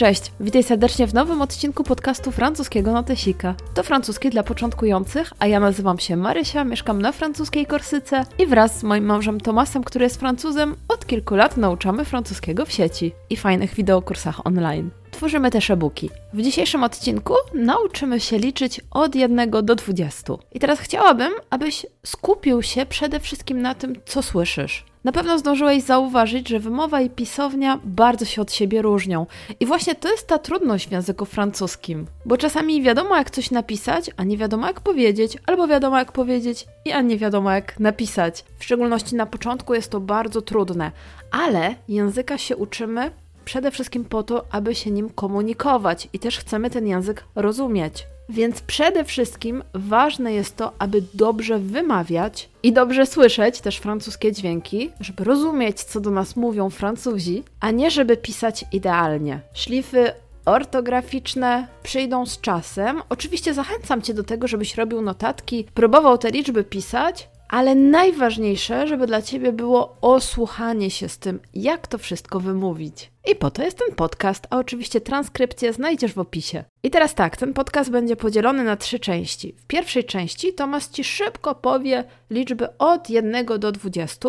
Cześć, witaj serdecznie w nowym odcinku podcastu francuskiego Notesika. To francuski dla początkujących, a ja nazywam się Marysia, mieszkam na francuskiej Korsyce i wraz z moim mężem Tomasem, który jest Francuzem, od kilku lat nauczamy francuskiego w sieci i fajnych wideokursach online. Tworzymy też e-booki. W dzisiejszym odcinku nauczymy się liczyć od 1 do 20. I teraz chciałabym, abyś skupił się przede wszystkim na tym, co słyszysz. Na pewno zdążyłeś zauważyć, że wymowa i pisownia bardzo się od siebie różnią. I właśnie to jest ta trudność w języku francuskim. Bo czasami wiadomo jak coś napisać, a nie wiadomo jak powiedzieć, albo wiadomo jak powiedzieć, i a nie wiadomo jak napisać. W szczególności na początku jest to bardzo trudne. Ale języka się uczymy przede wszystkim po to, aby się nim komunikować i też chcemy ten język rozumieć. Więc przede wszystkim ważne jest to, aby dobrze wymawiać i dobrze słyszeć też francuskie dźwięki, żeby rozumieć, co do nas mówią Francuzi, a nie żeby pisać idealnie. Szlify ortograficzne przyjdą z czasem. Oczywiście zachęcam Cię do tego, żebyś robił notatki, próbował te liczby pisać, ale najważniejsze, żeby dla Ciebie było osłuchanie się z tym, jak to wszystko wymówić. I po to jest ten podcast, a oczywiście transkrypcję znajdziesz w opisie. I teraz tak, ten podcast będzie podzielony na trzy części. W pierwszej części Tomas Ci szybko powie liczby od 1 do 20.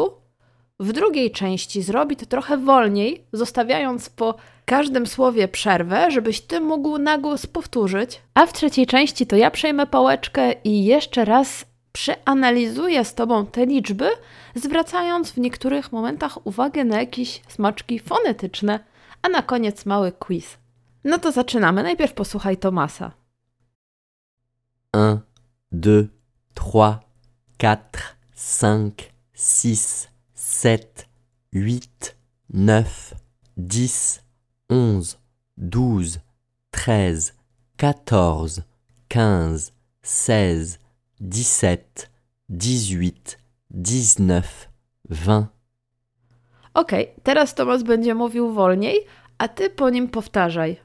W drugiej części zrobi to trochę wolniej, zostawiając po każdym słowie przerwę, żebyś Ty mógł na głos powtórzyć. A w trzeciej części to ja przejmę pałeczkę i jeszcze raz przeanalizuję z Tobą te liczby, zwracając w niektórych momentach uwagę na jakieś smaczki fonetyczne, a na koniec mały quiz. No to zaczynamy. Najpierw posłuchaj Tomasa. 1, 2, 3, 4, 5, 6, 7, 8, 9, 10, 11, 12, 13, 14, 15, 16, 17, 18, 19, 20. Ok, teraz Tomas będzie mówił wolniej, a ty po nim powtarzaj.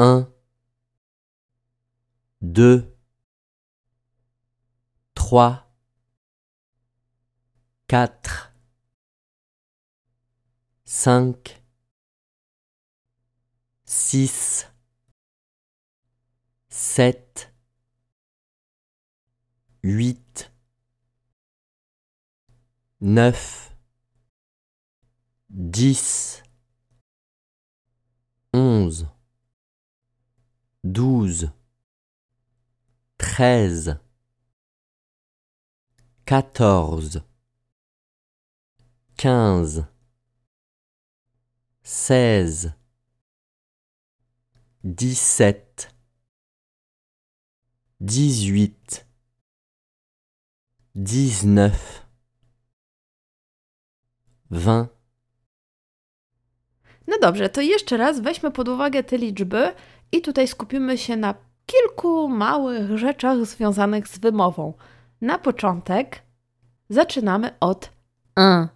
1, 2, 3, 4, 5, 6, 7, 8, 9, 10, 11, 12, 13, 14, 15, 16, 17, 18, 19, 20. No dobrze, to jeszcze raz weźmy pod uwagę te liczby i tutaj skupimy się na kilku małych rzeczach związanych z wymową. Na początek zaczynamy od n.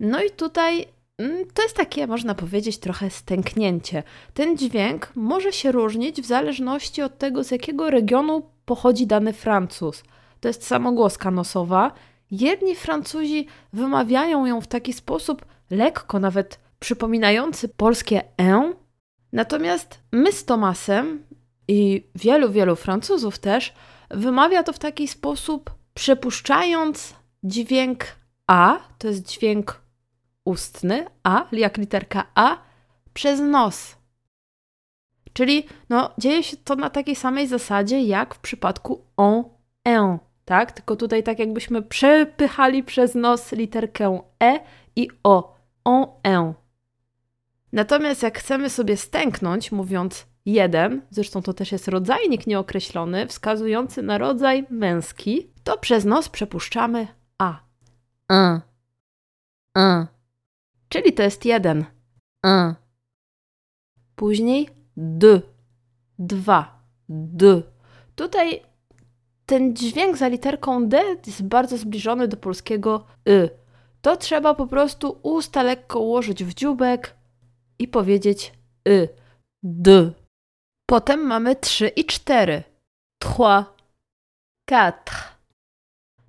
No i tutaj mm, to jest takie, można powiedzieć, trochę stęknięcie. Ten dźwięk może się różnić w zależności od tego, z jakiego regionu pochodzi dany Francuz. To jest samogłoska nosowa. Jedni Francuzi wymawiają ją w taki sposób lekko, nawet przypominający polskie e. Natomiast my z Tomasem i wielu, wielu Francuzów też wymawia to w taki sposób, przepuszczając dźwięk A, to jest dźwięk ustny, A, jak literka A, przez nos. Czyli no, dzieje się to na takiej samej zasadzie jak w przypadku on, en, tak? Tylko tutaj tak jakbyśmy przepychali przez nos literkę E i O, on, en. Natomiast jak chcemy sobie stęknąć, mówiąc jeden, zresztą to też jest rodzajnik nieokreślony, wskazujący na rodzaj męski, to przez nos przepuszczamy A. Un. Un. Czyli to jest jeden. Un. Później d. Dwa. D. Tutaj ten dźwięk za literką D jest bardzo zbliżony do polskiego y. To trzeba po prostu usta lekko ułożyć w dziubek i powiedzieć y. D. Potem mamy trzy i cztery. Trois. Quatre.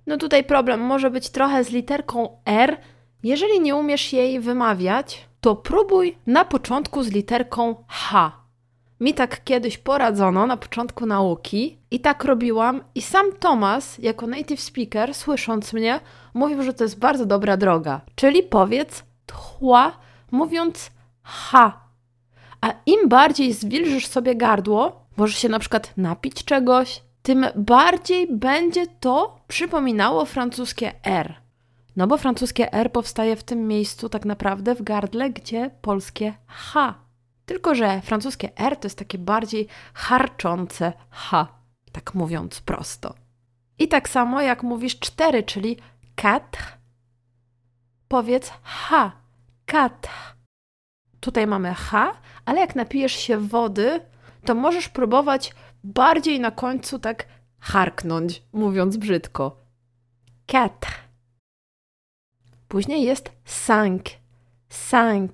No tutaj problem może być trochę z literką R. Jeżeli nie umiesz jej wymawiać, to próbuj na początku z literką H. Mi tak kiedyś poradzono na początku nauki i tak robiłam i sam Tomas, jako native speaker, słysząc mnie, mówił, że to jest bardzo dobra droga. Czyli powiedz tchła, mówiąc H. A im bardziej zwilżysz sobie gardło, możesz się na przykład napić czegoś, tym bardziej będzie to przypominało francuskie R. No bo francuskie R powstaje w tym miejscu tak naprawdę w gardle, gdzie polskie H. Tylko, że francuskie R to jest takie bardziej harczące H, tak mówiąc prosto. I tak samo jak mówisz cztery, czyli quatre, powiedz H, quatre. Tutaj mamy H, ale jak napijesz się wody, to możesz próbować bardziej na końcu tak harknąć, mówiąc brzydko. Quatre. Później jest cinq. Cinq.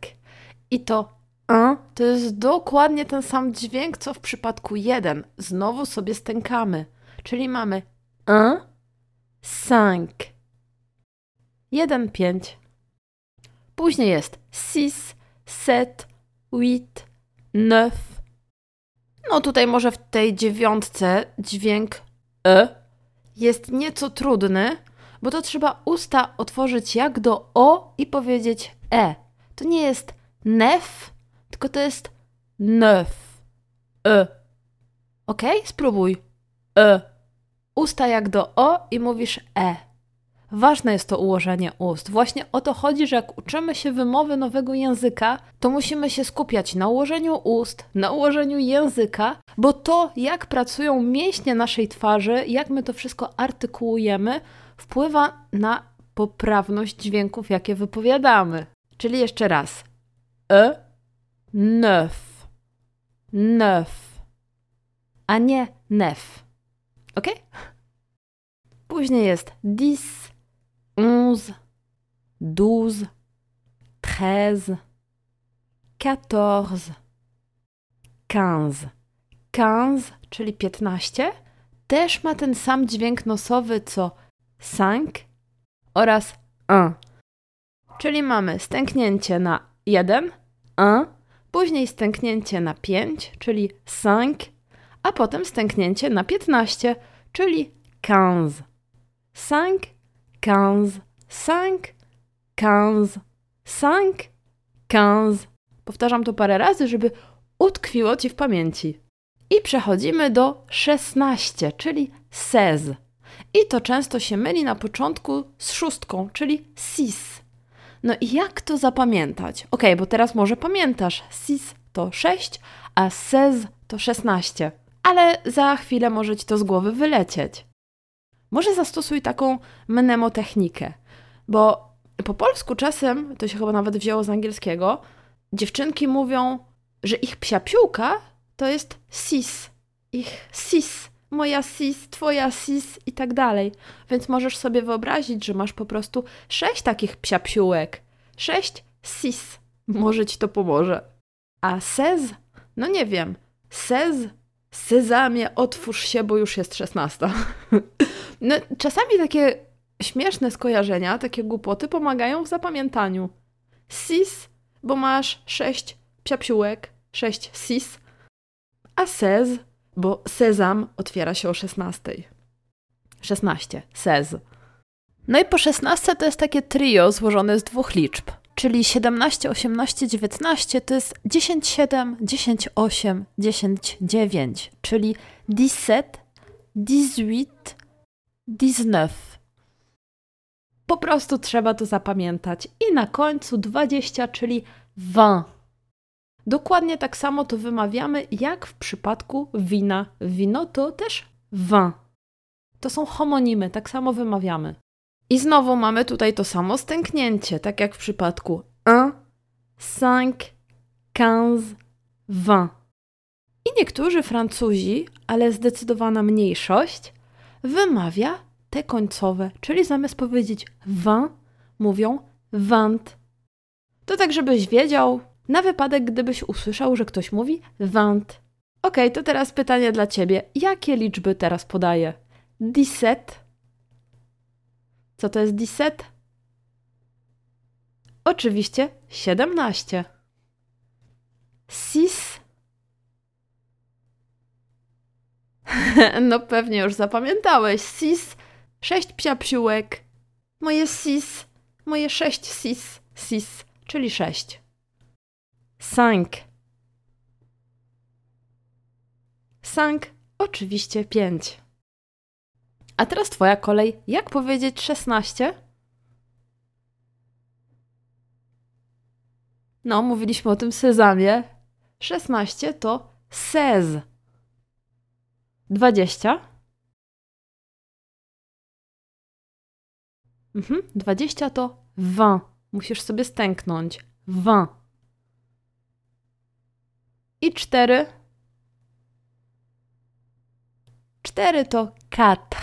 I to a to jest dokładnie ten sam dźwięk, co w przypadku jeden. Znowu sobie stękamy. Czyli mamy un, cinq. Jeden, pięć. Później jest six, sept, huit, neuf. No tutaj może w tej dziewiątce dźwięk e jest nieco trudny, bo to trzeba usta otworzyć jak do o i powiedzieć e. To nie jest nef, tylko to jest neuf. E. Ok? Spróbuj. E. Usta jak do o i mówisz e. Ważne jest to ułożenie ust. Właśnie o to chodzi, że jak uczymy się wymowy nowego języka, to musimy się skupiać na ułożeniu ust, na ułożeniu języka, bo to, jak pracują mięśnie naszej twarzy, jak my to wszystko artykułujemy, wpływa na poprawność dźwięków, jakie wypowiadamy. Czyli jeszcze raz. E, neuf. Neuf. A nie nef. Ok? Później jest dix, onze, douze, treize, quatorze, quinze. Quinze, czyli piętnaście, też ma ten sam dźwięk nosowy co cinq oraz un. Czyli mamy stęknięcie na jeden, un, później stęknięcie na 5, czyli 5, a potem stęknięcie na 15, czyli 15. 5, 15, 5, 15, 5, 15. Powtarzam to parę razy, żeby utkwiło Ci w pamięci. I przechodzimy do 16, czyli 16. I to często się myli na początku z szóstką, czyli sis. No i jak to zapamiętać? Ok, bo teraz może pamiętasz, sis to 6, a sez to 16, ale za chwilę może ci to z głowy wylecieć. Może zastosuj taką mnemotechnikę, bo po polsku czasem, to się chyba nawet wzięło z angielskiego, dziewczynki mówią, że ich psia piłka to jest sis, ich sis moja sis, twoja sis i tak dalej. Więc możesz sobie wyobrazić, że masz po prostu sześć takich psiapsiółek. Sześć sis. Może ci to pomoże. A sez? No nie wiem. Sez? Sezamie, otwórz się, bo już jest szesnasta. no, czasami takie śmieszne skojarzenia, takie głupoty pomagają w zapamiętaniu. Sis, bo masz sześć psiapsiółek, sześć sis, a sez, bo sezam otwiera się o 16. 16. Sez. No i po 16 to jest takie trio złożone z dwóch liczb, czyli 17, 18, 19 to jest 10, 7, 10, 8, 10, 9, czyli 17, 18, 19. Po prostu trzeba to zapamiętać. I na końcu 20, czyli 20. Dokładnie tak samo to wymawiamy jak w przypadku wina. Wino to też vin. To są homonimy, tak samo wymawiamy. I znowu mamy tutaj to samo stęknięcie, tak jak w przypadku 1, 5, 15, 20. I niektórzy Francuzi, ale zdecydowana mniejszość, wymawia te końcowe, czyli zamiast powiedzieć 20, mówią 20. To tak, żebyś wiedział, na wypadek, gdybyś usłyszał, że ktoś mówi vingt. Ok, to teraz pytanie dla ciebie. Jakie liczby teraz podaję? Dix-sept. Co to jest dix-sept? Oczywiście 17. Six. no pewnie już zapamiętałeś. Sis. Sześć psiapsiółek. Moje sis. Moje sześć sis. Sis, czyli sześć. Cinq. Cinq, oczywiście pięć. A teraz twoja kolej. Jak powiedzieć 16? No, mówiliśmy o tym sezamie. 16 to seize. 20. Mhm, 20 to vingt. Musisz sobie stęknąć. Vingt. I 4. 4 to quatre.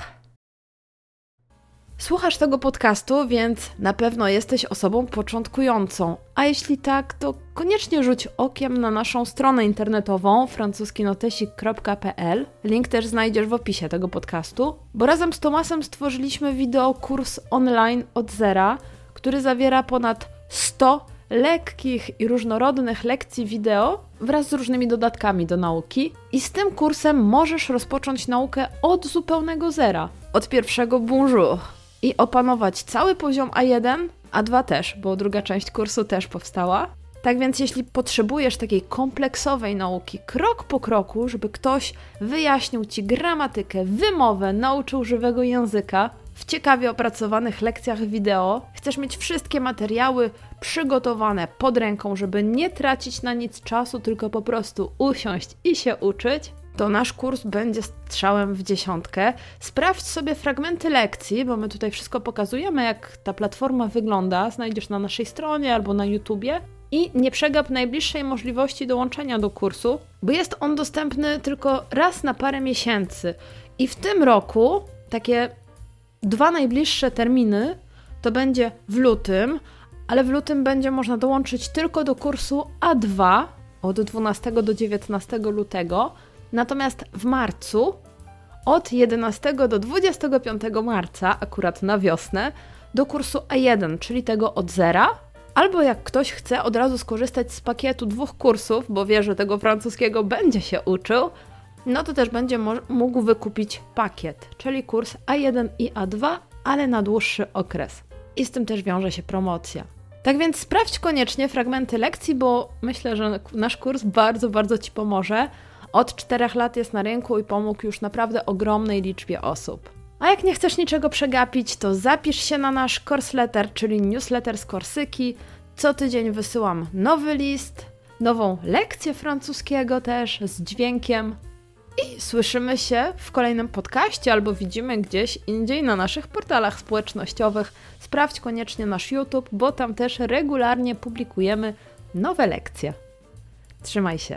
Słuchasz tego podcastu, więc na pewno jesteś osobą początkującą. A jeśli tak, to koniecznie rzuć okiem na naszą stronę internetową francuskinotesik.pl. Link też znajdziesz w opisie tego podcastu, bo razem z Tomasem stworzyliśmy wideo kurs online od zera, który zawiera ponad 100 lekkich i różnorodnych lekcji wideo wraz z różnymi dodatkami do nauki. I z tym kursem możesz rozpocząć naukę od zupełnego zera, od pierwszego bonjour i opanować cały poziom A1, A2 też, bo druga część kursu też powstała. Tak więc, jeśli potrzebujesz takiej kompleksowej nauki, krok po kroku, żeby ktoś wyjaśnił ci gramatykę, wymowę, nauczył żywego języka w ciekawie opracowanych lekcjach wideo, chcesz mieć wszystkie materiały przygotowane pod ręką, żeby nie tracić na nic czasu, tylko po prostu usiąść i się uczyć, to nasz kurs będzie strzałem w dziesiątkę. Sprawdź sobie fragmenty lekcji, bo my tutaj wszystko pokazujemy, jak ta platforma wygląda. Znajdziesz na naszej stronie albo na YouTubie. I nie przegap najbliższej możliwości dołączenia do kursu, bo jest on dostępny tylko raz na parę miesięcy. I w tym roku takie dwa najbliższe terminy to będzie w lutym, ale w lutym będzie można dołączyć tylko do kursu A2 od 12 do 19 lutego Natomiast w marcu od 11 do 25 marca, akurat na wiosnę, do kursu A1, czyli tego od zera. Albo jak ktoś chce od razu skorzystać z pakietu dwóch kursów, bo wie, że tego francuskiego będzie się uczył, no to też będzie mógł wykupić pakiet, czyli kurs A1 i A2, ale na dłuższy okres. I z tym też wiąże się promocja. Tak więc sprawdź koniecznie fragmenty lekcji, bo myślę, że nasz kurs bardzo, bardzo Ci pomoże od czterech lat jest na rynku i pomógł już naprawdę ogromnej liczbie osób. A jak nie chcesz niczego przegapić, to zapisz się na nasz Letter, czyli newsletter z Korsyki. Co tydzień wysyłam nowy list, nową lekcję francuskiego też z dźwiękiem. I słyszymy się w kolejnym podcaście albo widzimy gdzieś indziej na naszych portalach społecznościowych. Sprawdź koniecznie nasz YouTube, bo tam też regularnie publikujemy nowe lekcje. Trzymaj się.